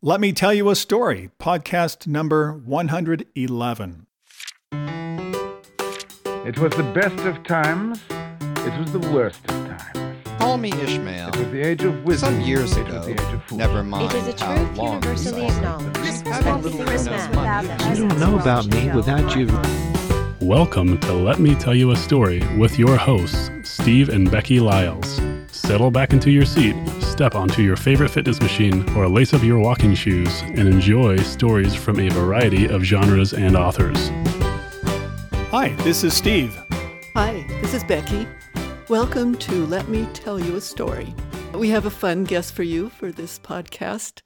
Let me tell you a story, podcast number 111. It was the best of times. It was the worst of times. Call me Ishmael. It was the age of wisdom. Some years it was ago. the age of. Never mind It is a how truth long universally acknowledged. How little Christmas knows without money. the You don't know about me without you. Welcome to Let Me Tell You a Story with your hosts, Steve and Becky Lyles. Settle back into your seat, step onto your favorite fitness machine, or lace up your walking shoes and enjoy stories from a variety of genres and authors. Hi, this is Steve. Hi, this is Becky. Welcome to Let Me Tell You a Story. We have a fun guest for you for this podcast.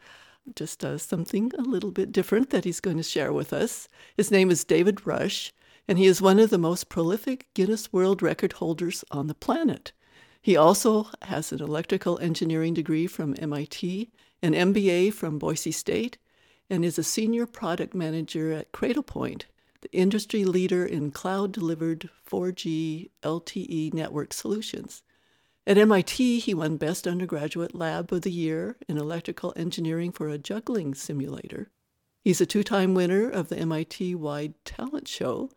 Just uh, something a little bit different that he's going to share with us. His name is David Rush, and he is one of the most prolific Guinness World Record holders on the planet. He also has an electrical engineering degree from MIT, an MBA from Boise State, and is a senior product manager at Cradlepoint, the industry leader in cloud delivered 4G LTE network solutions. At MIT, he won Best Undergraduate Lab of the Year in Electrical Engineering for a juggling simulator. He's a two time winner of the MIT wide talent show,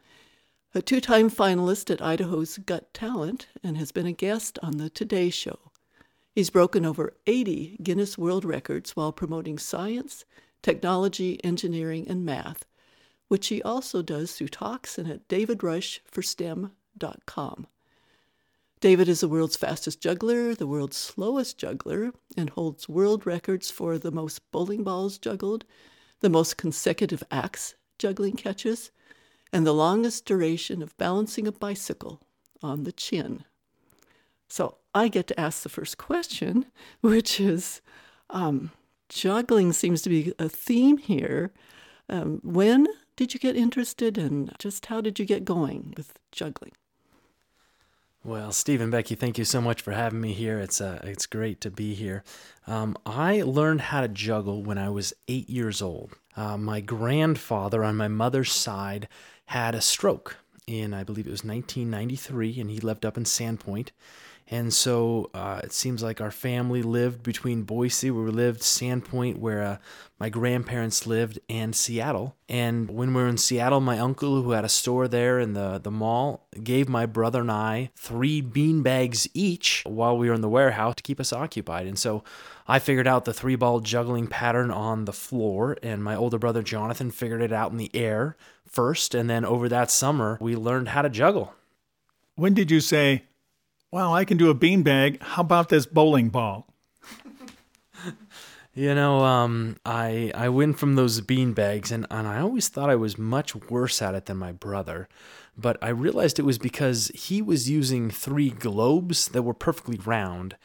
a two time finalist at Idaho's Got Talent, and has been a guest on the Today Show. He's broken over 80 Guinness World Records while promoting science, technology, engineering, and math, which he also does through talks and at davidrushforstem.com. David is the world's fastest juggler, the world's slowest juggler, and holds world records for the most bowling balls juggled, the most consecutive axe juggling catches, and the longest duration of balancing a bicycle on the chin. So I get to ask the first question, which is um, juggling seems to be a theme here. Um, when did you get interested and just how did you get going with juggling? Well, Steve and Becky, thank you so much for having me here. It's uh, it's great to be here. Um, I learned how to juggle when I was eight years old. Uh, my grandfather on my mother's side had a stroke in, I believe it was 1993, and he lived up in Sandpoint. And so uh, it seems like our family lived between Boise, where we lived, Sandpoint, where uh, my grandparents lived, and Seattle. And when we were in Seattle, my uncle, who had a store there in the, the mall, gave my brother and I three bean bags each while we were in the warehouse to keep us occupied. And so I figured out the three ball juggling pattern on the floor, and my older brother Jonathan figured it out in the air first. And then over that summer, we learned how to juggle. When did you say, Wow, I can do a beanbag. How about this bowling ball? You know, um, I I went from those bean bags, and, and I always thought I was much worse at it than my brother. But I realized it was because he was using three globes that were perfectly round,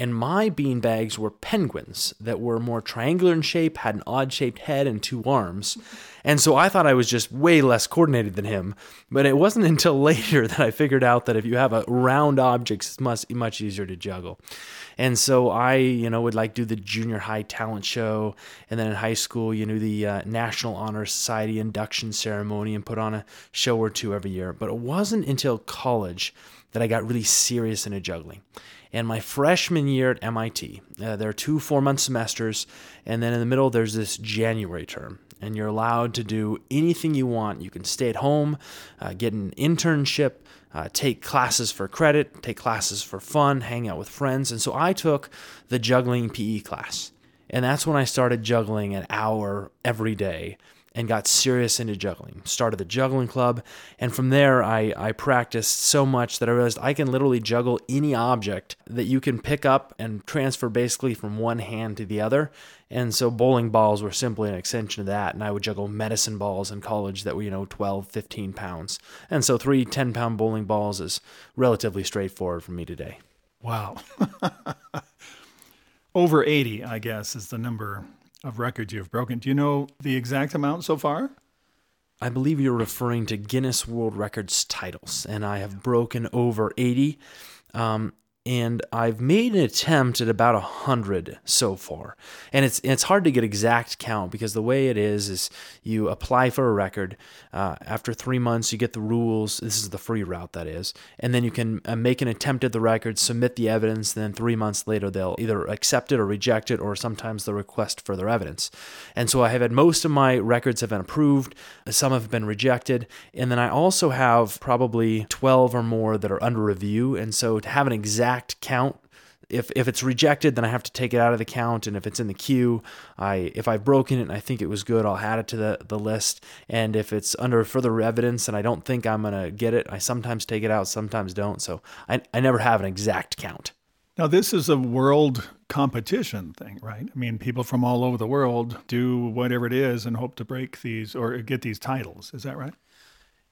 and my bean bags were penguins that were more triangular in shape, had an odd shaped head and two arms. And so I thought I was just way less coordinated than him. But it wasn't until later that I figured out that if you have a round object, it's much, much easier to juggle. And so I, you know, would like do the junior high talent show. And then in high school, you know, the uh, National Honor Society induction ceremony and put on a show or two every year. But it wasn't until college that I got really serious into juggling. And my freshman year at MIT, uh, there are two four month semesters, and then in the middle, there's this January term. And you're allowed to do anything you want. You can stay at home, uh, get an internship, uh, take classes for credit, take classes for fun, hang out with friends. And so I took the juggling PE class. And that's when I started juggling an hour every day and got serious into juggling. Started the juggling club, and from there I, I practiced so much that I realized I can literally juggle any object that you can pick up and transfer basically from one hand to the other. And so bowling balls were simply an extension of that. And I would juggle medicine balls in college that were, you know, 12, 15 pounds. And so three 10 pound bowling balls is relatively straightforward for me today. Wow. Over 80, I guess, is the number of records you've broken. Do you know the exact amount so far? I believe you're referring to Guinness World Records titles, and I have broken over 80. Um, and I've made an attempt at about a hundred so far. And it's it's hard to get exact count because the way it is is you apply for a record. Uh, after three months, you get the rules. This is the free route, that is, and then you can uh, make an attempt at the record, submit the evidence. Then three months later, they'll either accept it or reject it, or sometimes they'll request further evidence. And so I have had most of my records have been approved. Some have been rejected, and then I also have probably twelve or more that are under review. And so to have an exact count if if it's rejected, then I have to take it out of the count, and if it's in the queue, I if I've broken it and I think it was good, I'll add it to the the list. And if it's under further evidence and I don't think I'm gonna get it, I sometimes take it out, sometimes don't. So I I never have an exact count. Now, this is a world competition thing, right? I mean, people from all over the world do whatever it is and hope to break these or get these titles. Is that right?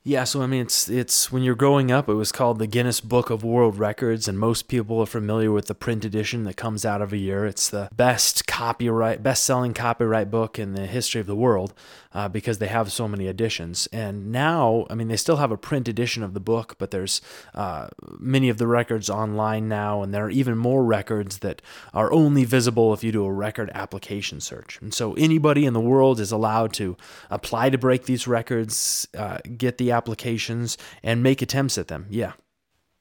Yeah, so I mean, it's it's when you're growing up, it was called the Guinness Book of World Records, and most people are familiar with the print edition that comes out every year. It's the best copyright, best-selling copyright book in the history of the world uh, because they have so many editions. And now, I mean, they still have a print edition of the book, but there's uh, many of the records online now, and there are even more records that are only visible if you do a record application search. And so anybody in the world is allowed to apply to break these records, uh, get the applications and make attempts at them. Yeah.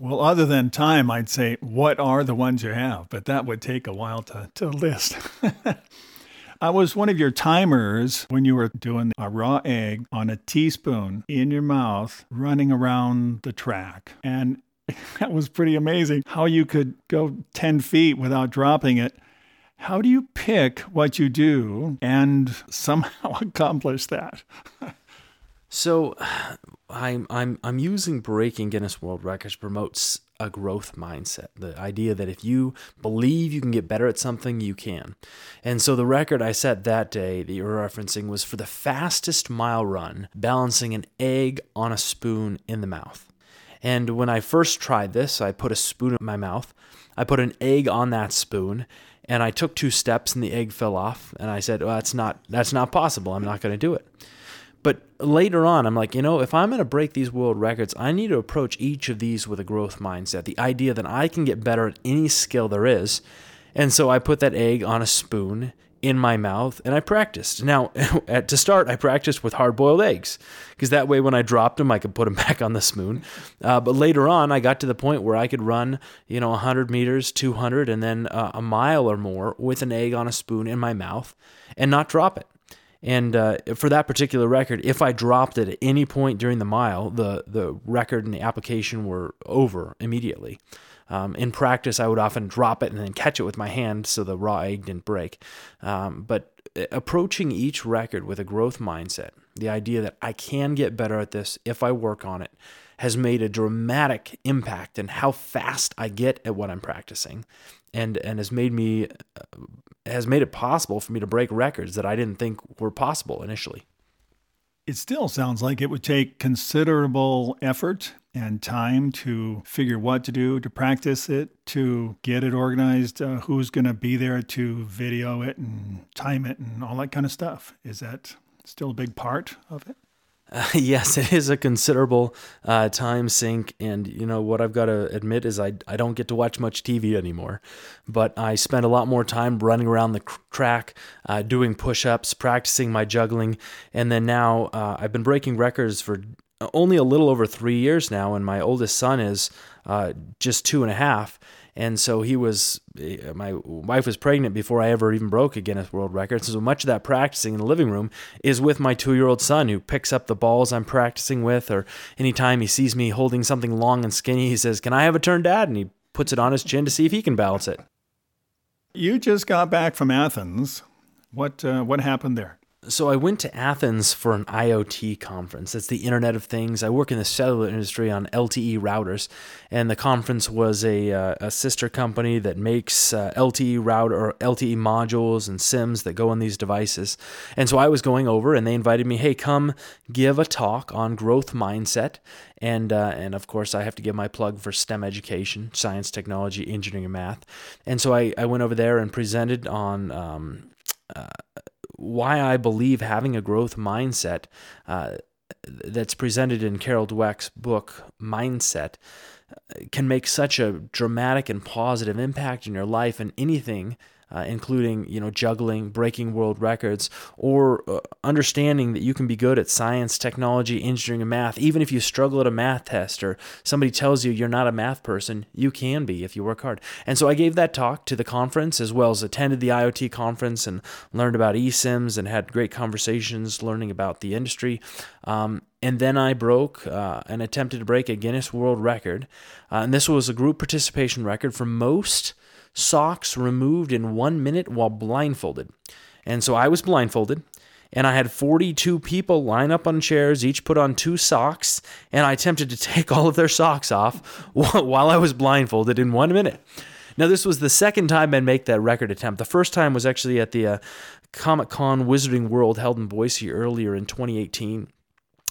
Well, other than time, I'd say, what are the ones you have? But that would take a while to, to list. I was one of your timers when you were doing a raw egg on a teaspoon in your mouth, running around the track. And that was pretty amazing how you could go 10 feet without dropping it. How do you pick what you do and somehow accomplish that? So I'm I'm I'm using breaking Guinness World Records promotes a growth mindset. The idea that if you believe you can get better at something, you can. And so the record I set that day that you're referencing was for the fastest mile run, balancing an egg on a spoon in the mouth. And when I first tried this, I put a spoon in my mouth. I put an egg on that spoon and I took two steps and the egg fell off and I said, "Well, that's not that's not possible. I'm not going to do it." But later on, I'm like, you know, if I'm going to break these world records, I need to approach each of these with a growth mindset. The idea that I can get better at any skill there is. And so I put that egg on a spoon in my mouth and I practiced. Now, to start, I practiced with hard boiled eggs because that way when I dropped them, I could put them back on the spoon. Uh, but later on, I got to the point where I could run, you know, 100 meters, 200, and then uh, a mile or more with an egg on a spoon in my mouth and not drop it. And uh, for that particular record, if I dropped it at any point during the mile, the, the record and the application were over immediately. Um, in practice, I would often drop it and then catch it with my hand so the raw egg didn't break. Um, but uh, approaching each record with a growth mindset, the idea that I can get better at this if I work on it, has made a dramatic impact in how fast I get at what I'm practicing, and and has made me uh, has made it possible for me to break records that I didn't think were possible initially. It still sounds like it would take considerable effort and time to figure what to do, to practice it, to get it organized, uh, who's going to be there to video it and time it and all that kind of stuff. Is that still a big part of it? Yes, it is a considerable uh, time sink, and you know what I've got to admit is I I don't get to watch much TV anymore, but I spend a lot more time running around the track, uh, doing push-ups, practicing my juggling, and then now uh, I've been breaking records for only a little over three years now, and my oldest son is uh, just two and a half and so he was, eh, my wife was pregnant before I ever even broke a Guinness World Record. So much of that practicing in the living room is with my two year old son who picks up the balls I'm practicing with, or anytime he sees me holding something long and skinny, he says, Can I have a turn, Dad? And he puts it on his chin to see if he can balance it. You just got back from Athens. What, uh, what happened there? So I went to Athens for an IoT conference. That's the Internet of Things. I work in the cellular industry on LTE routers, and the conference was a, uh, a sister company that makes uh, LTE router or LTE modules and SIMs that go on these devices. And so I was going over, and they invited me, "Hey, come give a talk on growth mindset." And uh, and of course, I have to give my plug for STEM education: science, technology, engineering, and math. And so I, I went over there and presented on. Um, uh, why I believe having a growth mindset uh, that's presented in Carol Dweck's book Mindset can make such a dramatic and positive impact in your life and anything uh, including you know juggling, breaking world records, or uh, understanding that you can be good at science, technology, engineering, and math. Even if you struggle at a math test or somebody tells you you're not a math person, you can be if you work hard. And so I gave that talk to the conference as well as attended the IoT conference and learned about eSIMs and had great conversations learning about the industry. Um, and then I broke uh, and attempted to break a Guinness World Record. Uh, and this was a group participation record for most socks removed in one minute while blindfolded. And so I was blindfolded, and I had 42 people line up on chairs, each put on two socks, and I attempted to take all of their socks off while I was blindfolded in one minute. Now, this was the second time I'd make that record attempt. The first time was actually at the uh, Comic Con Wizarding World held in Boise earlier in 2018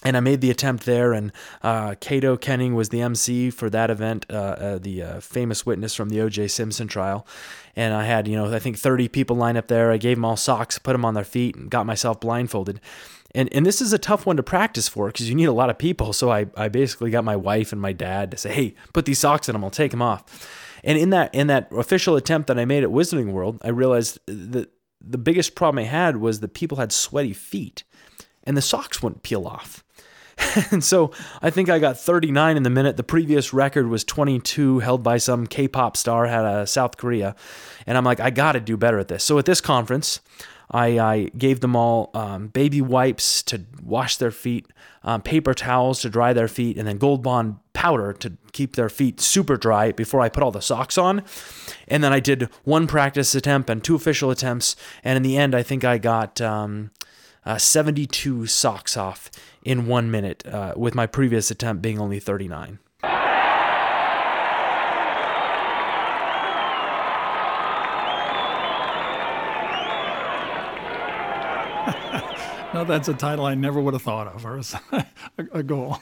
and I made the attempt there, and uh, Kato Kaelin was the MC for that event, uh, uh, the uh, famous witness from the O.J. Simpson trial. And I had, you know, I think 30 people line up there. I gave them all socks, put them on their feet, and got myself blindfolded. And and this is a tough one to practice for because you need a lot of people. So I, I basically got my wife and my dad to say, hey, put these socks in them. I'll take them off. And in that in that official attempt that I made at Wizarding World, I realized that the biggest problem I had was that people had sweaty feet, and the socks wouldn't peel off. and so I think I got 39 in the minute. The previous record was 22, held by some K pop star out of South Korea. And I'm like, I got to do better at this. So at this conference, I, I gave them all um, baby wipes to wash their feet, um, paper towels to dry their feet, and then Gold Bond powder to keep their feet super dry before I put all the socks on. And then I did one practice attempt and two official attempts. And in the end, I think I got um, uh, 72 socks off in one minute, uh, with my previous attempt being only 39. no, that's a title I never would have thought of, or a, a goal.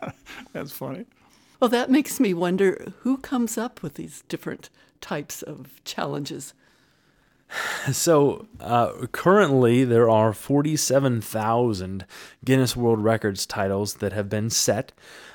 that's funny. Well, that makes me wonder who comes up with these different types of challenges. So uh, currently, there are 47,000 Guinness World Records titles that have been set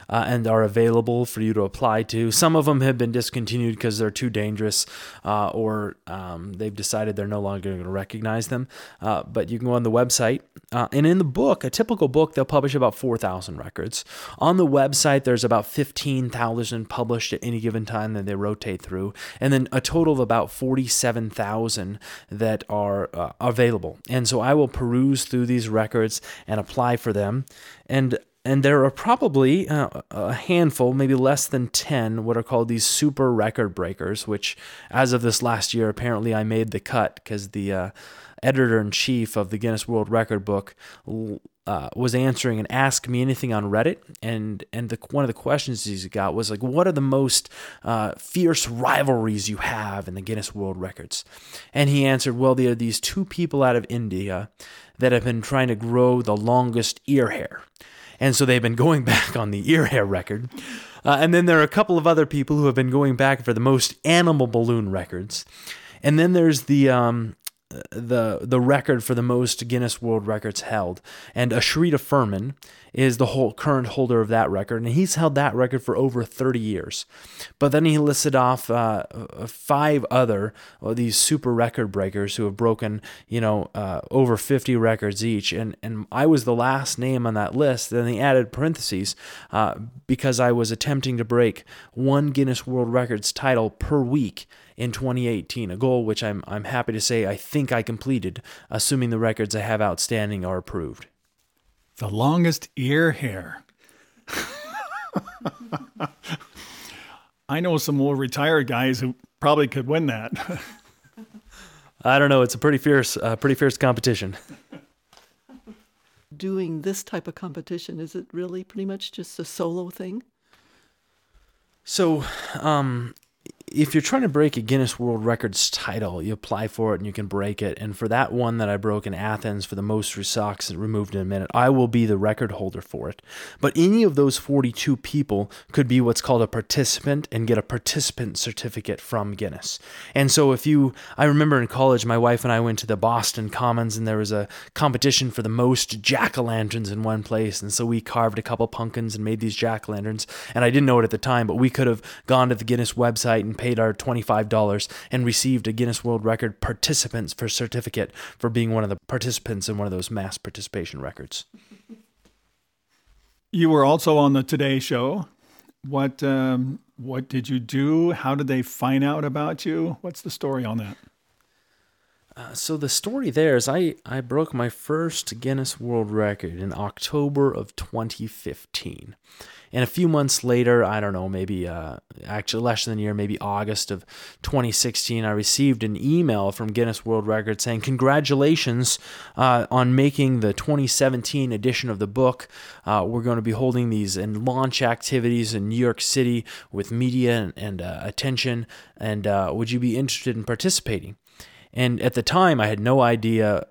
uh, and are available for you to apply to. Some of them have been discontinued because they're too dangerous uh, or um, they've decided they're no longer going to recognize them. Uh, but you can go on the website. Uh, and in the book, a typical book, they'll publish about 4,000 records. On the website, there's about 15,000 published at any given time that they rotate through, and then a total of about 47,000 that are uh, available. And so I will peruse through these records and apply for them. And and there are probably uh, a handful, maybe less than 10, what are called these super record breakers, which, as of this last year, apparently I made the cut because the uh, editor in chief of the Guinness World Record book uh, was answering and asked me anything on Reddit, and and the, one of the questions he got was like, "What are the most uh, fierce rivalries you have in the Guinness World Records?" And he answered, "Well, there are these two people out of India that have been trying to grow the longest ear hair." And so they've been going back on the ear hair record. Uh, and then there are a couple of other people who have been going back for the most animal balloon records. And then there's the um, the the record for the most Guinness World Records held. And Ashrita Furman is the whole current holder of that record, and he's held that record for over 30 years. But then he listed off uh, five other well, these super record breakers who have broken, you know, uh, over 50 records each. And and I was the last name on that list. Then he added parentheses uh, because I was attempting to break one Guinness World Records title per week in 2018, a goal which I'm, I'm happy to say I think I completed, assuming the records I have outstanding are approved. The longest ear hair. I know some more retired guys who probably could win that. I don't know. It's a pretty fierce, uh, pretty fierce competition. Doing this type of competition is it really pretty much just a solo thing? So, um, if you're trying to break a Guinness World Records title, you apply for it and you can break it. And for that one that I broke in Athens for the most socks removed in a minute, I will be the record holder for it. But any of those 42 people could be what's called a participant and get a participant certificate from Guinness. And so if you, I remember in college, my wife and I went to the Boston Commons and there was a competition for the most jack o' lanterns in one place. And so we carved a couple pumpkins and made these jack o' lanterns. And I didn't know it at the time, but we could have gone to the Guinness website and paid our $25 and received a Guinness World Record participants for certificate for being one of the participants in one of those mass participation records. You were also on the Today Show. What um, what did you do? How did they find out about you? What's the story on that? Uh, so the story there is I, I broke my first Guinness World Record in October of 2015. And a few months later, I don't know, maybe uh, actually less than a year, maybe August of 2016, I received an email from Guinness World Records saying, Congratulations uh, on making the 2017 edition of the book. Uh, we're going to be holding these and launch activities in New York City with media and, and uh, attention. And uh, would you be interested in participating? And at the time, I had no idea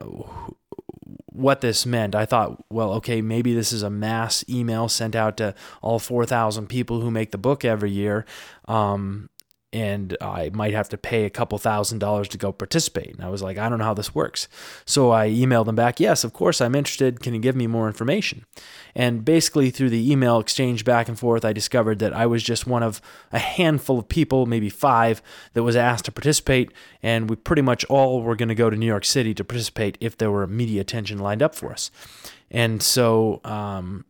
what this meant. I thought, well, okay, maybe this is a mass email sent out to all 4,000 people who make the book every year. Um, and I might have to pay a couple thousand dollars to go participate. And I was like, I don't know how this works. So I emailed them back, yes, of course, I'm interested. Can you give me more information? And basically, through the email exchange back and forth, I discovered that I was just one of a handful of people, maybe five, that was asked to participate. And we pretty much all were going to go to New York City to participate if there were media attention lined up for us. And so um,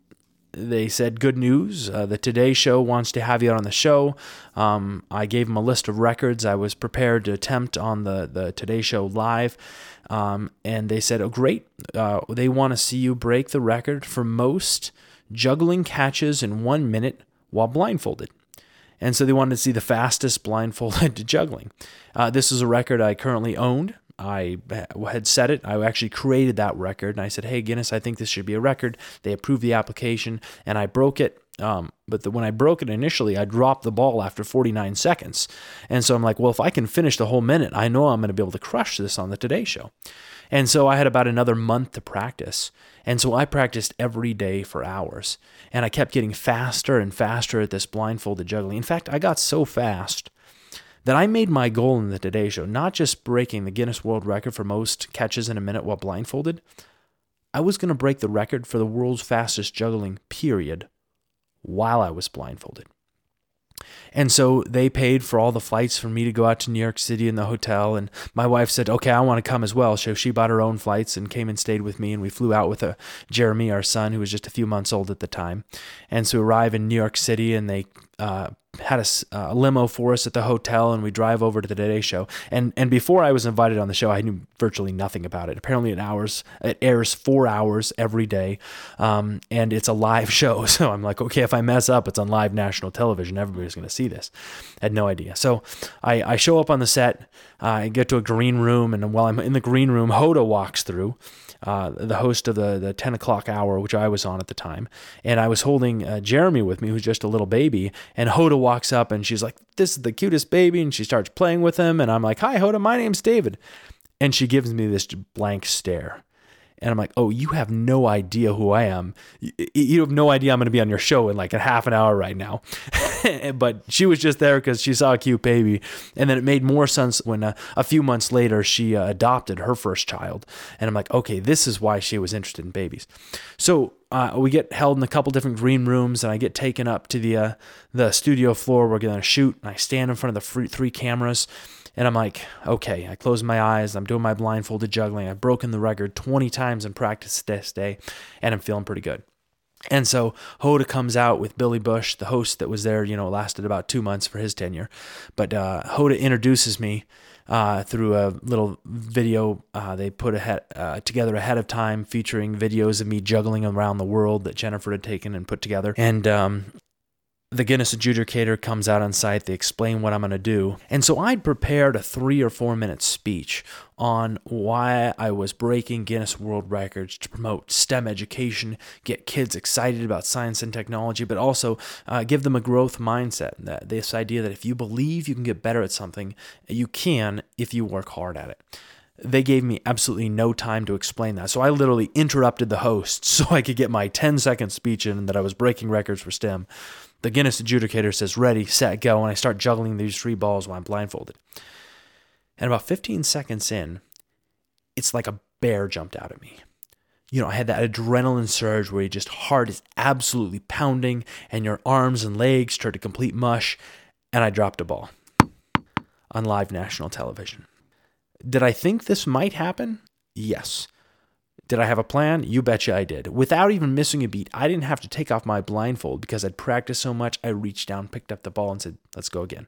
they said, Good news. Uh, the Today Show wants to have you on the show. Um, I gave them a list of records I was prepared to attempt on the, the Today Show live. Um, and they said, Oh, great. Uh, they want to see you break the record for most juggling catches in one minute while blindfolded. And so they wanted to see the fastest blindfolded juggling. Uh, this is a record I currently owned. I had set it. I actually created that record, and I said, "Hey Guinness, I think this should be a record." They approved the application, and I broke it. Um, but the, when I broke it initially, I dropped the ball after 49 seconds, and so I'm like, "Well, if I can finish the whole minute, I know I'm going to be able to crush this on the Today Show." And so I had about another month to practice. And so I practiced every day for hours. And I kept getting faster and faster at this blindfolded juggling. In fact, I got so fast that I made my goal in the Today Show not just breaking the Guinness World Record for most catches in a minute while blindfolded, I was going to break the record for the world's fastest juggling, period, while I was blindfolded. And so they paid for all the flights for me to go out to New York City in the hotel. And my wife said, okay, I want to come as well. So she bought her own flights and came and stayed with me. And we flew out with a, uh, Jeremy, our son, who was just a few months old at the time. And so we arrive in New York City and they uh, had a, a, limo for us at the hotel and we drive over to the Today Show. And and before I was invited on the show, I knew virtually nothing about it. Apparently, it hours it airs four hours every day, um, and it's a live show. So I'm like, okay, if I mess up, it's on live national television. Everybody's going to see this. I had no idea. So I, I show up on the set. Uh, I get to a green room, and while I'm in the green room, Hoda walks through uh, the host of the, the 10 o'clock hour, which I was on at the time. And I was holding uh, Jeremy with me, who's just a little baby. And Hoda walks up and she's like, This is the cutest baby. And she starts playing with him. And I'm like, Hi, Hoda, my name's David. And she gives me this blank stare. And I'm like, oh, you have no idea who I am. You have no idea I'm going to be on your show in like a half an hour right now. but she was just there because she saw a cute baby. And then it made more sense when uh, a few months later she uh, adopted her first child. And I'm like, okay, this is why she was interested in babies. So uh, we get held in a couple different green rooms, and I get taken up to the uh, the studio floor. We're gonna shoot, and I stand in front of the three cameras, and I'm like, okay. I close my eyes. I'm doing my blindfolded juggling. I've broken the record 20 times in practice this day, and I'm feeling pretty good. And so Hoda comes out with Billy Bush, the host that was there, you know, lasted about two months for his tenure. But uh, Hoda introduces me uh, through a little video uh, they put ahead, uh, together ahead of time featuring videos of me juggling around the world that Jennifer had taken and put together. And um, the Guinness adjudicator comes out on site. They explain what I'm going to do. And so I'd prepared a three or four minute speech on why I was breaking Guinness World Records to promote STEM education, get kids excited about science and technology, but also uh, give them a growth mindset. That this idea that if you believe you can get better at something, you can if you work hard at it they gave me absolutely no time to explain that. So I literally interrupted the host so I could get my 10 second speech in that I was breaking records for STEM. The Guinness adjudicator says, ready, set, go. And I start juggling these three balls while I'm blindfolded. And about 15 seconds in, it's like a bear jumped out at me. You know, I had that adrenaline surge where your just heart is absolutely pounding and your arms and legs turn to complete mush. And I dropped a ball on live national television. Did I think this might happen? Yes. Did I have a plan? You betcha I did. Without even missing a beat, I didn't have to take off my blindfold because I'd practiced so much. I reached down, picked up the ball, and said, Let's go again.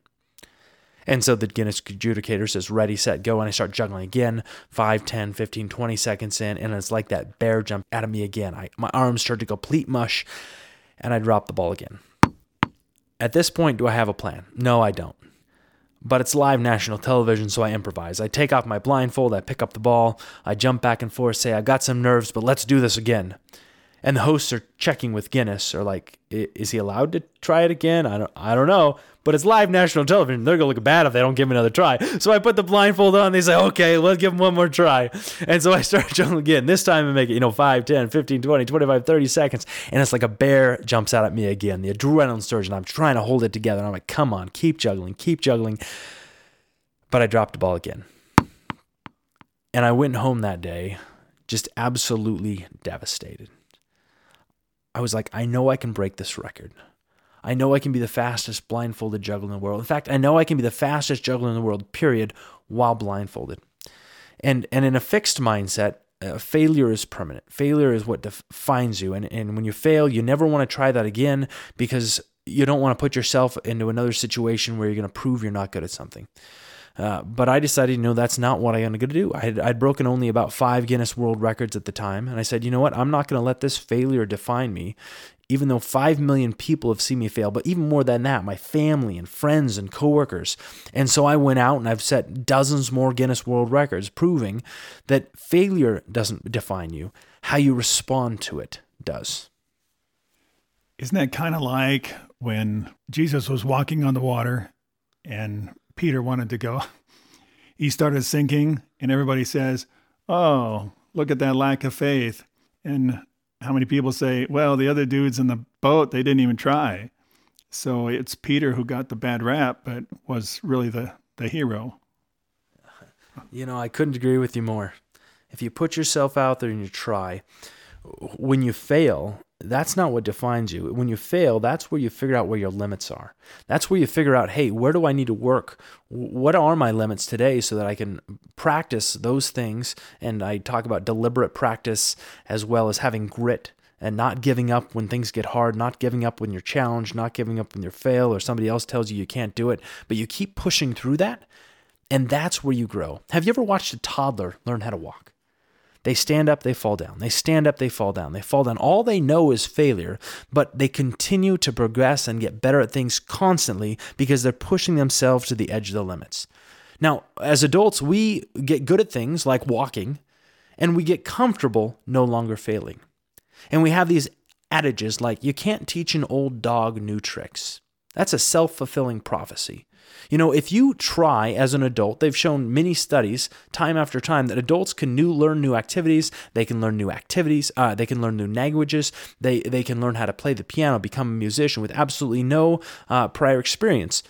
And so the Guinness adjudicator says, Ready, set, go. And I start juggling again, 5, 10, 15, 20 seconds in. And it's like that bear jump out of me again. I, my arms start to complete mush, and I drop the ball again. At this point, do I have a plan? No, I don't but it's live national television, so I improvise. I take off my blindfold, I pick up the ball, I jump back and forth, say, I've got some nerves, but let's do this again. And the hosts are checking with Guinness, or like, is he allowed to try it again? I don't, I don't know. But it's live national television. They're gonna look bad if they don't give him another try. So I put the blindfold on. They say, okay, let's give him one more try. And so I start jumping again. This time I make it, you know, 5, 10, 15, 20, 25, 30 seconds. And it's like a bear jumps out at me again. The adrenaline surge, and I'm trying to hold it together. And I'm like, come on, keep juggling, keep juggling. But I dropped the ball again. And I went home that day just absolutely devastated. I was like, I know I can break this record. I know I can be the fastest blindfolded juggler in the world. In fact, I know I can be the fastest juggler in the world, period, while blindfolded. And and in a fixed mindset, uh, failure is permanent. Failure is what defines you. And and when you fail, you never want to try that again because you don't want to put yourself into another situation where you're going to prove you're not good at something. Uh, but I decided, know, that's not what I'm going to do. I had, I'd broken only about five Guinness World Records at the time. And I said, you know what? I'm not going to let this failure define me, even though 5 million people have seen me fail. But even more than that, my family and friends and coworkers. And so I went out and I've set dozens more Guinness World Records, proving that failure doesn't define you, how you respond to it does. Isn't that kind of like when Jesus was walking on the water and Peter wanted to go. He started sinking, and everybody says, Oh, look at that lack of faith. And how many people say, Well, the other dudes in the boat, they didn't even try. So it's Peter who got the bad rap, but was really the, the hero. You know, I couldn't agree with you more. If you put yourself out there and you try, when you fail, that's not what defines you. When you fail, that's where you figure out where your limits are. That's where you figure out, hey, where do I need to work? What are my limits today so that I can practice those things? And I talk about deliberate practice as well as having grit and not giving up when things get hard, not giving up when you're challenged, not giving up when you fail or somebody else tells you you can't do it, but you keep pushing through that. And that's where you grow. Have you ever watched a toddler learn how to walk? They stand up, they fall down. They stand up, they fall down. They fall down. All they know is failure, but they continue to progress and get better at things constantly because they're pushing themselves to the edge of the limits. Now, as adults, we get good at things like walking, and we get comfortable no longer failing. And we have these adages like, you can't teach an old dog new tricks. That's a self fulfilling prophecy. You know, if you try as an adult, they've shown many studies time after time that adults can new learn new activities. They can learn new activities. Uh, they can learn new languages. They they can learn how to play the piano, become a musician with absolutely no uh, prior experience,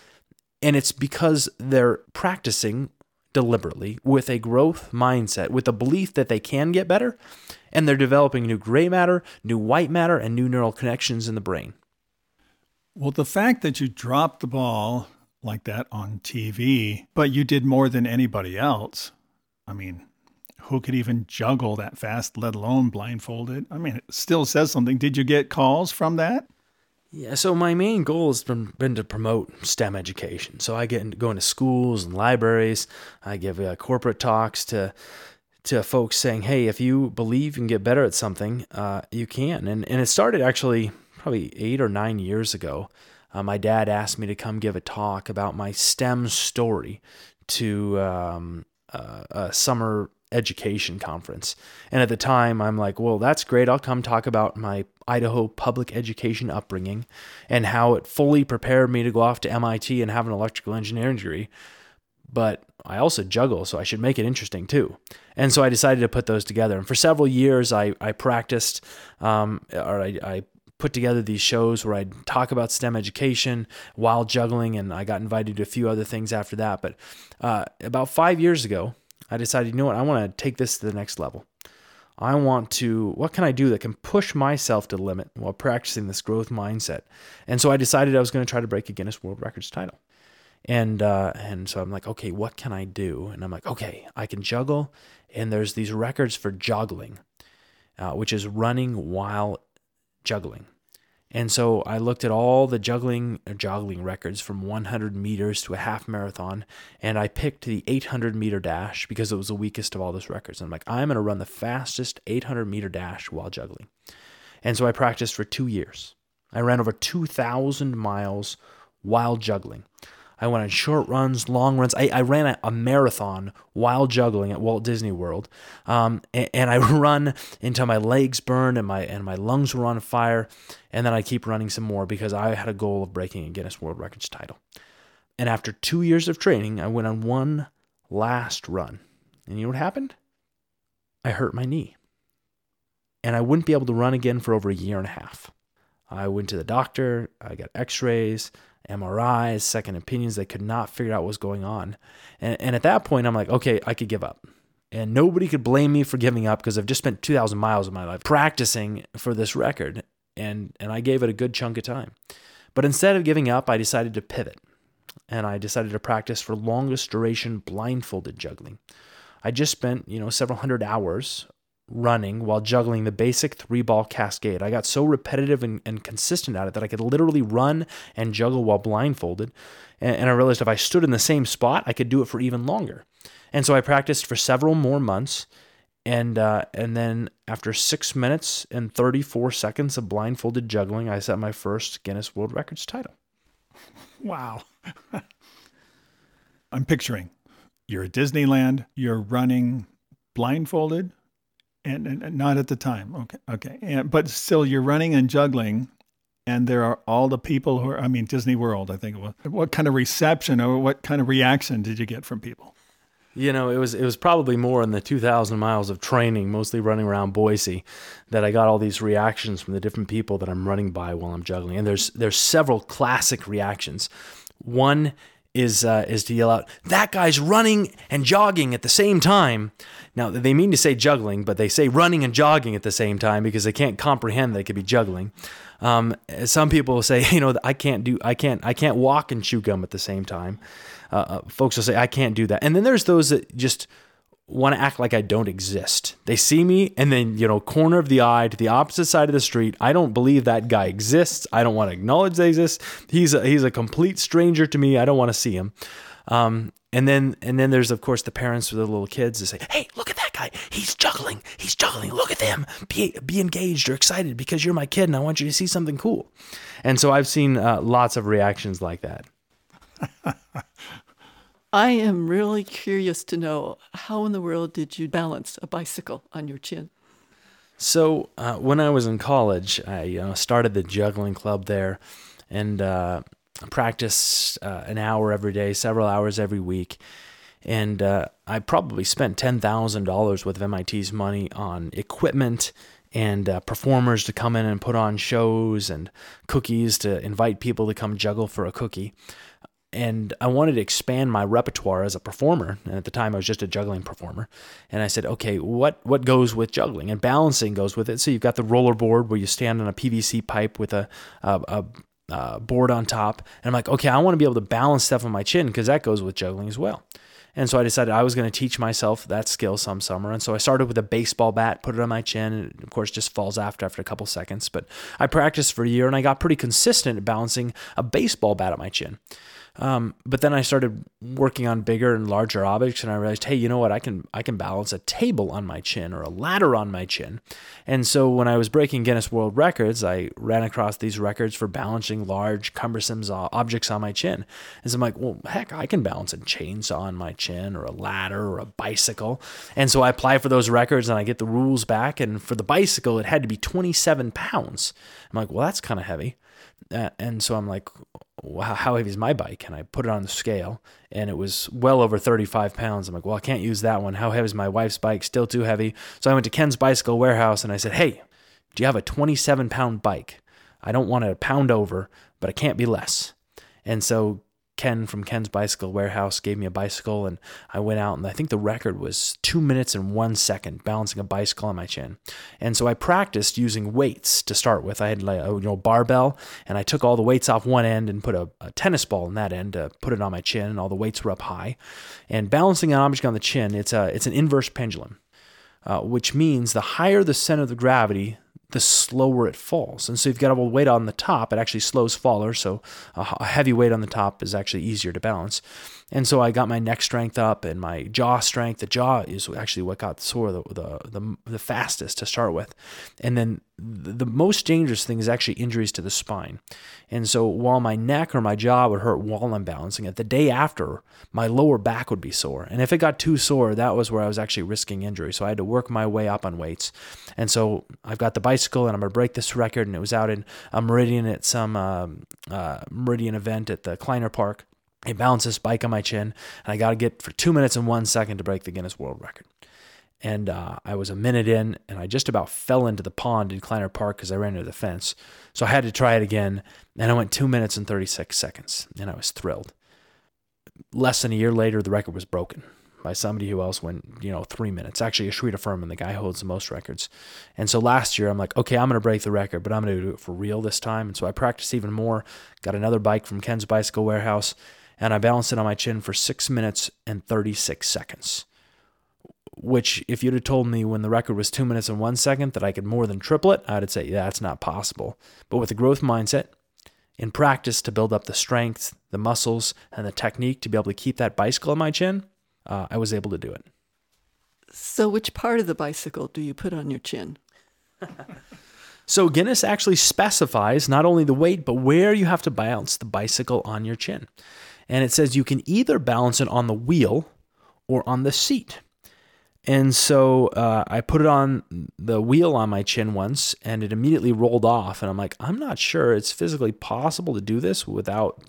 and it's because they're practicing deliberately with a growth mindset, with a belief that they can get better, and they're developing new gray matter, new white matter, and new neural connections in the brain. Well, the fact that you dropped the ball like that on TV, but you did more than anybody else. I mean, who could even juggle that fast, let alone blindfolded? I mean, it still says something. Did you get calls from that? Yeah, so my main goal has been, been to promote STEM education. So I get into, go schools and libraries. I give uh, corporate talks to to folks saying, "Hey, if you believe you can get better at something, uh, you can." And and it started actually probably eight or nine years ago. Uh, my dad asked me to come give a talk about my STEM story to um, uh, a summer education conference. And at the time, I'm like, well, that's great. I'll come talk about my Idaho public education upbringing and how it fully prepared me to go off to MIT and have an electrical engineering degree. But I also juggle, so I should make it interesting too. And so I decided to put those together. And for several years, I, I practiced um, or I, I put together these shows where I'd talk about STEM education while juggling, and I got invited to a few other things after that. But uh, about five years ago, I decided, you know what, I want to take this to the next level. I want to, what can I do that can push myself to the limit while practicing this growth mindset? And so I decided I was going to try to break a Guinness World Records title. And uh, and so I'm like, okay, what can I do? And I'm like, okay, I can juggle. And there's these records for juggling, uh, which is running while juggling. And so I looked at all the juggling uh, juggling records from 100 meters to a half marathon, and I picked the 800 meter dash because it was the weakest of all those records. And I'm like, I'm going to run the fastest 800 meter dash while juggling. And so I practiced for two years. I ran over 2,000 miles while juggling. I went on short runs, long runs. I, I ran a, a, marathon while juggling at Walt Disney World, um, and, and, I run until my legs burned and my and my lungs were on fire, and then I keep running some more because I had a goal of breaking a Guinness World Records title. And after two years of training, I went on one last run, and you know what happened? I hurt my knee, and I wouldn't be able to run again for over a year and a half. I went to the doctor. I got X-rays. MRIs, second opinions. They could not figure out what was going on. And, and at that point, I'm like, okay, I could give up. And nobody could blame me for giving up because I've just spent 2,000 miles of my life practicing for this record. And, and I gave it a good chunk of time. But instead of giving up, I decided to pivot. And I decided to practice for longest duration blindfolded juggling. I just spent, you know, several hundred hours running while juggling the basic three ball cascade. I got so repetitive and, and, consistent at it that I could literally run and juggle while blindfolded. And, and I realized if I stood in the same spot, I could do it for even longer. And so I practiced for several more months. And, uh, and then after six minutes and 34 seconds of blindfolded juggling, I set my first Guinness World Records title. Wow. I'm picturing you're at Disneyland, you're running blindfolded and, and, not at the time. Okay, okay. And, but still, you're running and juggling, and there are all the people who are. I mean, Disney World. I think. What kind of reception or what kind of reaction did you get from people? You know, it was it was probably more in the 2,000 miles of training, mostly running around Boise, that I got all these reactions from the different people that I'm running by while I'm juggling. And there's there's several classic reactions. One is uh, is to yell out, "That guy's running and jogging at the same time." Now they mean to say juggling, but they say running and jogging at the same time because they can't comprehend they could be juggling. Um, some people will say, you know, I can't do, I can't, I can't walk and chew gum at the same time. Uh, uh folks will say, I can't do that, and then there's those that just want to act like I don't exist. They see me and then, you know, corner of the eye to the opposite side of the street. I don't believe that guy exists. I don't want to acknowledge they exist. He's a, he's a complete stranger to me. I don't want to see him. Um, and then and then there's of course the parents with the little kids that say, "Hey, look at that guy. He's juggling. He's juggling. Look at them. Be be engaged or excited because you're my kid and I want you to see something cool." And so I've seen uh, lots of reactions like that. I am really curious to know how in the world did you balance a bicycle on your chin? So uh, when I was in college, I you know, started the juggling club there, and uh, practiced uh, an hour every day, several hours every week, and uh, I probably spent ten thousand dollars worth of MIT's money on equipment and uh, performers to come in and put on shows and cookies to invite people to come juggle for a cookie and I wanted to expand my repertoire as a performer. And at the time, I was just a juggling performer. And I said, okay, what what goes with juggling? And balancing goes with it. So you've got the roller board where you stand on a PVC pipe with a, a, a, a board on top. And I'm like, okay, I want to be able to balance stuff on my chin because that goes with juggling as well. And so I decided I was going to teach myself that skill some summer. And so I started with a baseball bat, put it on my chin, and of course just falls after after a couple seconds. But I practiced for a year and I got pretty consistent at balancing a baseball bat at my chin. Um, but then I started working on bigger and larger objects, and I realized, hey, you know what? I can I can balance a table on my chin or a ladder on my chin. And so when I was breaking Guinness World Records, I ran across these records for balancing large, cumbersome objects on my chin. And so I'm like, well, heck, I can balance a chainsaw on my chin, or a ladder, or a bicycle. And so I apply for those records, and I get the rules back. And for the bicycle, it had to be 27 pounds. I'm like, well, that's kind of heavy. And so I'm like, wow, how heavy is my bike? And I put it on the scale and it was well over 35 pounds. I'm like, well, I can't use that one. How heavy is my wife's bike? Still too heavy. So I went to Ken's Bicycle Warehouse and I said, hey, do you have a 27 pound bike? I don't want it to pound over, but it can't be less. And so Ken from Ken's Bicycle Warehouse gave me a bicycle, and I went out, and I think the record was two minutes and one second balancing a bicycle on my chin. And so I practiced using weights to start with. I had like a you know barbell, and I took all the weights off one end and put a, a tennis ball in that end to put it on my chin, and all the weights were up high. And balancing an object on the chin, it's a it's an inverse pendulum. Uh, which means the higher the center of the gravity, the slower it falls. And so you've got a weight on the top, it actually slows faller. So a heavy weight on the top is actually easier to balance. And so I got my neck strength up and my jaw strength. The jaw is actually what got sore the, the, the, the fastest to start with. And then the most dangerous thing is actually injuries to the spine. And so while my neck or my jaw would hurt while I'm balancing it, the day after, my lower back would be sore. And if it got too sore, that was where I was actually risking injury. So I had to work my way up on weights. And so I've got the bicycle and I'm going to break this record. And it was out in a Meridian at some um, uh, Meridian event at the Kleiner Park. I balance this bike on my chin, and I got to get for two minutes and one second to break the Guinness World Record. And uh, I was a minute in, and I just about fell into the pond in Kleiner Park because I ran into the fence. So I had to try it again, and I went two minutes and 36 seconds, and I was thrilled. Less than a year later, the record was broken by somebody who else went, you know, three minutes. Actually, Ashrita Furman, the guy who holds the most records. And so last year, I'm like, okay, I'm going to break the record, but I'm going to do it for real this time. And so I practiced even more. Got another bike from Ken's Bicycle Warehouse and I balanced it on my chin for six minutes and 36 seconds. Which, if you'd have told me when the record was two minutes and one second that I could more than triple it, I'd say, yeah, that's not possible. But with a growth mindset, in practice to build up the strength, the muscles, and the technique to be able to keep that bicycle on my chin, uh, I was able to do it. So, which part of the bicycle do you put on your chin? so, Guinness actually specifies not only the weight, but where you have to balance the bicycle on your chin and it says you can either balance it on the wheel or on the seat. And so uh, I put it on the wheel on my chin once and it immediately rolled off. And I'm like, I'm not sure it's physically possible to do this without,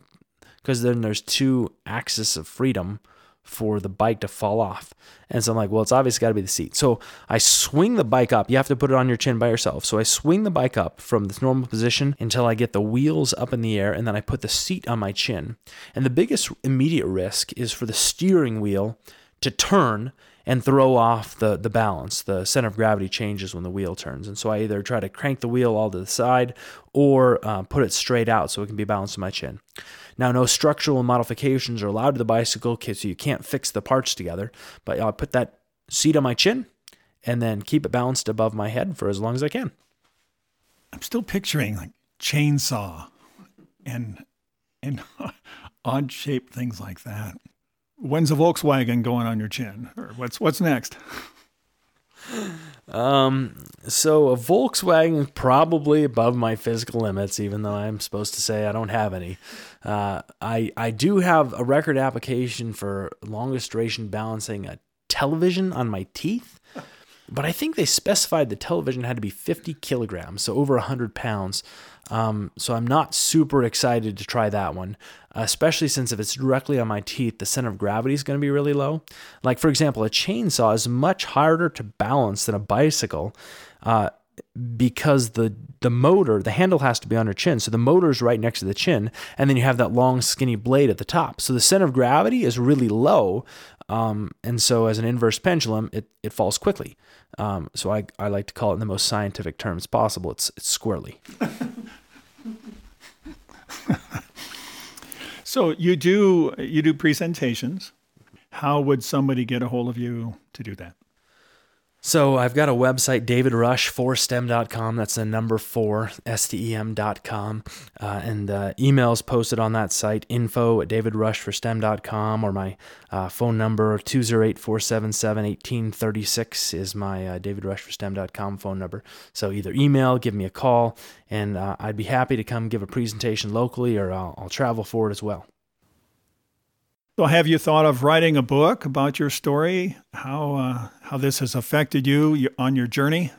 because then there's two axes of freedom for the bike to fall off. And so I'm like, well, it's obviously got to be the seat. So I swing the bike up. You have to put it on your chin by yourself. So I swing the bike up from this normal position until I get the wheels up in the air, and then I put the seat on my chin. And the biggest immediate risk is for the steering wheel to turn and throw off the, the balance. The center of gravity changes when the wheel turns. And so I either try to crank the wheel all to the side or uh, put it straight out so it can be balanced on my chin. Now, no structural modifications are allowed to the bicycle, so you can't fix the parts together. But I'll put that seat on my chin and then keep it balanced above my head for as long as I can. I'm still picturing like chainsaw and and odd shaped things like that. When's a Volkswagen going on your chin? Or what's what's next? Um, so a Volkswagen is probably above my physical limits, even though I'm supposed to say I don't have any. Uh, I I do have a record application for longest duration balancing a television on my teeth, but I think they specified the television had to be 50 kilograms, so over 100 pounds. Um, so I'm not super excited to try that one, especially since if it's directly on my teeth, the center of gravity is going to be really low. Like, for example, a chainsaw is much harder to balance than a bicycle. Uh, because the the motor, the handle has to be on your chin. So the motor is right next to the chin, and then you have that long, skinny blade at the top. So the center of gravity is really low, um, and so as an inverse pendulum, it, it falls quickly. Um, so I, I like to call it in the most scientific terms possible. It's it's squirrely. so you do you do presentations. How would somebody get a hold of you to do that? So I've got a website, davidrush4stem.com. That's the number four, S-T-E-M.com. Uh, and uh, emails posted on that site, info at davidrush4stem.com or my uh, phone number, 208-477-1836 is my uh, davidrush4stem.com phone number. So either email, give me a call, and uh, I'd be happy to come give a presentation locally or I'll, I'll travel for it as well. So, have you thought of writing a book about your story? How uh, how this has affected you on your journey?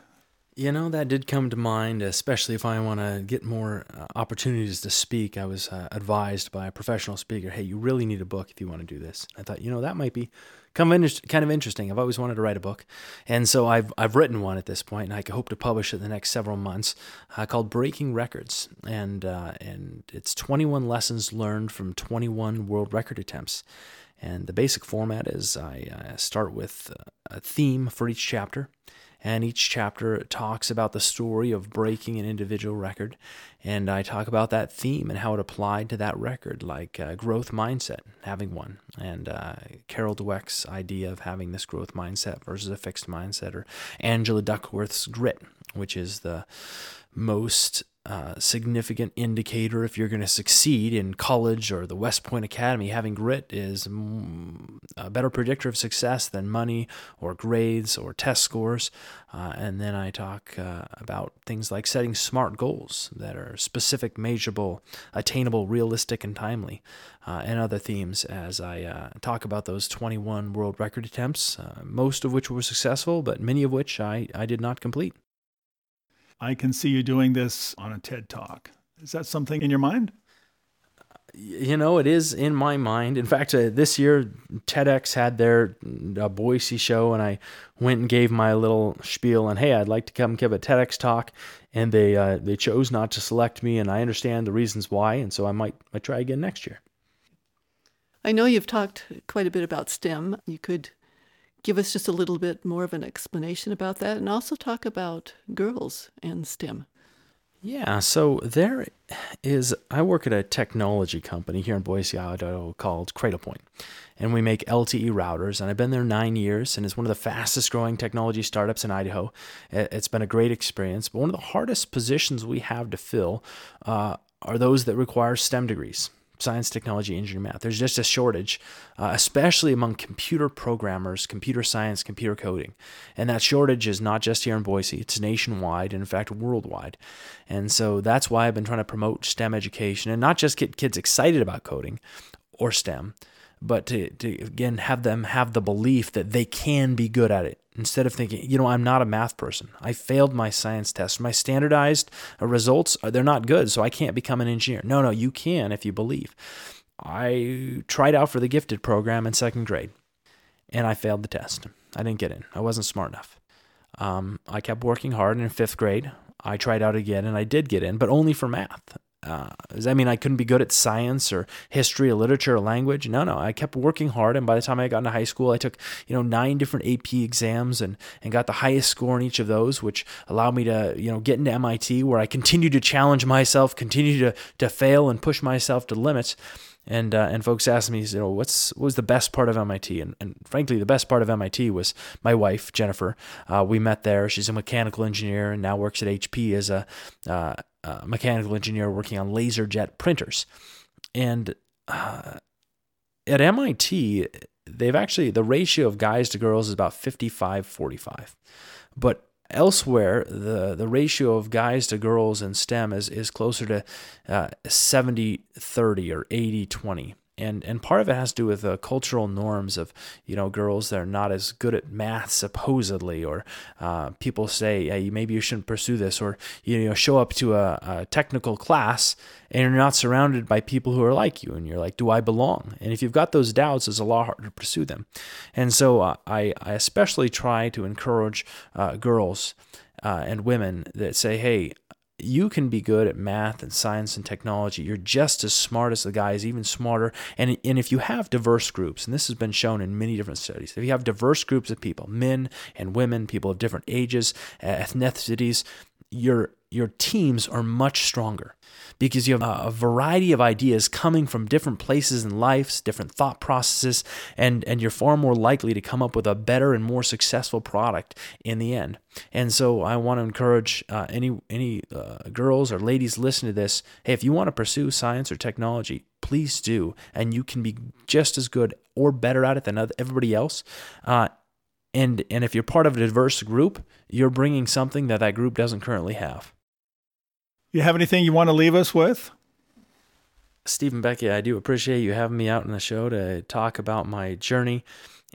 You know, that did come to mind, especially if I want to get more uh, opportunities to speak. I was uh, advised by a professional speaker, hey, you really need a book if you want to do this. I thought, you know, that might be kind of, kind of interesting. I've always wanted to write a book. And so I've, I've written one at this point, and I hope to publish it in the next several months uh, called Breaking Records. And, uh, and it's 21 lessons learned from 21 world record attempts. And the basic format is I, I start with a theme for each chapter and each chapter talks about the story of breaking an individual record. And I talk about that theme and how it applied to that record, like uh, growth mindset, having one, and uh, Carol Dweck's idea of having this growth mindset versus a fixed mindset, or Angela Duckworth's grit, which is the most uh, significant indicator if you're going to succeed in college or the West Point Academy. Having grit is a better predictor of success than money or grades or test scores. Uh, and then I talk uh, about things like setting smart goals that are specific, measurable, attainable, realistic, and timely, uh, and other themes as I uh, talk about those 21 world record attempts, most of which were successful, but many of which I, I did not complete. I can see you doing this on a TED Talk. Is that something in your mind? You know, it is in my mind. In fact, uh, this year TEDx had their uh, Boise show, and I went and gave my little spiel. And hey, I'd like to come give a TEDx talk, and they uh, they chose not to select me, and I understand the reasons why, and so I might might try again next year. I know you've talked quite a bit about STEM. You could give us just a little bit more of an explanation about that and also talk about girls and STEM. Yeah, so there is, I work at a technology company here in Boise, Idaho called Cradlepoint, and we make LTE routers. And I've been there nine years, and it's one of the fastest growing technology startups in Idaho. It's been a great experience, but one of the hardest positions we have to fill uh, are those that require STEM degrees science, technology, engineering, math. There's just a shortage, uh, especially among computer programmers, computer science, computer coding. And that shortage is not just here in Boise, it's nationwide and, in fact, worldwide. And so that's why I've been trying to promote STEM education and not just get kids excited about coding or STEM, but to, to again have them have the belief that they can be good at it instead of thinking, you know, I'm not a math person. I failed my science test. My standardized uh, results, uh, they're not good, so I can't become an engineer. No, no, you can if you believe. I tried out for the gifted program in second grade and I failed the test. I didn't get in. I wasn't smart enough. Um, I kept working hard and in fifth grade. I tried out again and I did get in, but only for math. Uh, does that mean I couldn't be good at science or history or literature or language? No, no. I kept working hard, and by the time I got into high school, I took you know nine different AP exams and and got the highest score in each of those, which allowed me to you know get into MIT, where I continued to challenge myself, continue to to fail and push myself to limits. And uh, and folks asked me, you know, what's what was the best part of MIT? And, and frankly, the best part of MIT was my wife Jennifer. Uh, we met there. She's a mechanical engineer and now works at HP as a uh, mechanical engineer working on laser jet printers. And uh, at MIT, they've actually, the ratio of guys to girls is about 55 45. But elsewhere, the, the ratio of guys to girls in STEM is, is closer to uh, 70 30 or 80 20 and and part of it has to do with the cultural norms of you know girls that are not as good at math supposedly or uh, people say hey, maybe you shouldn't pursue this or you know show up to a, a, technical class and you're not surrounded by people who are like you and you're like do I belong? And if you've got those doubts it's a lot harder to pursue them. And so uh, I, I especially try to encourage uh, girls uh, and women that say hey you can be good at math and science and technology. You're just as smart as the guys, even smarter. And, and if you have diverse groups, and this has been shown in many different studies, if you have diverse groups of people, men and women, people of different ages, ethnicities, your your teams are much stronger because you have a variety of ideas coming from different places in lives, different thought processes, and, and you're far more likely to come up with a better and more successful product in the end. And so I want to encourage uh, any any uh, girls or ladies listening to this. Hey, if you want to pursue science or technology, please do, and you can be just as good or better at it than everybody else. Uh, and and if you're part of a diverse group, you're bringing something that that group doesn't currently have. You have anything you want to leave us with? Steve and Becky, I do appreciate you having me out on the show to talk about my journey,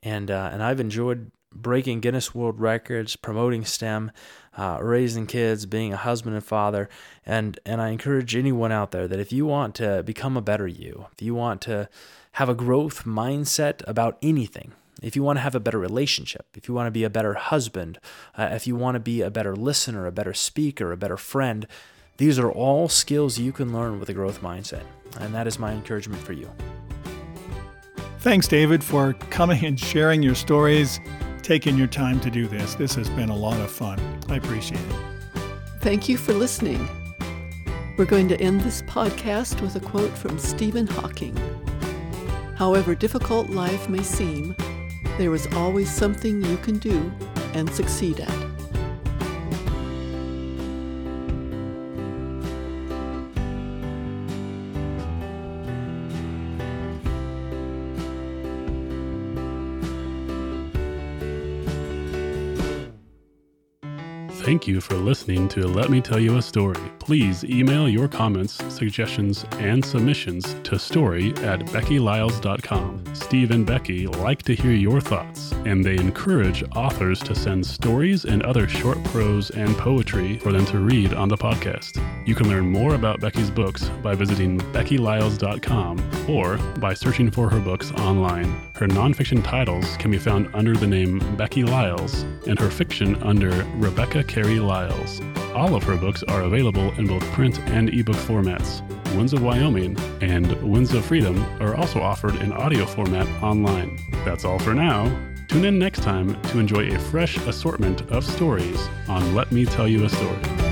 and uh, and I've enjoyed breaking Guinness World Records, promoting STEM, uh, raising kids, being a husband and father, and and I encourage anyone out there that if you want to become a better you, if you want to have a growth mindset about anything, if you want to have a better relationship, if you want to be a better husband, uh, if you want to be a better listener, a better speaker, a better friend, these are all skills you can learn with a growth mindset, and that is my encouragement for you. Thanks, David, for coming and sharing your stories, taking your time to do this. This has been a lot of fun. I appreciate it. Thank you for listening. We're going to end this podcast with a quote from Stephen Hawking However difficult life may seem, there is always something you can do and succeed at. Thank you for listening to Let Me Tell You a Story. Please email your comments, suggestions, and submissions to story at beckylyles.com. Steve and Becky like to hear your thoughts, and they encourage authors to send stories and other short prose and poetry for them to read on the podcast. You can learn more about Becky's books by visiting beckylyles.com or by searching for her books online. Her nonfiction titles can be found under the name Becky Lyles, and her fiction under Rebecca Carey Lyles. All of her books are available in both print and ebook formats. Winds of Wyoming and Winds of Freedom are also offered in audio format online. That's all for now. Tune in next time to enjoy a fresh assortment of stories on Let Me Tell You a Story.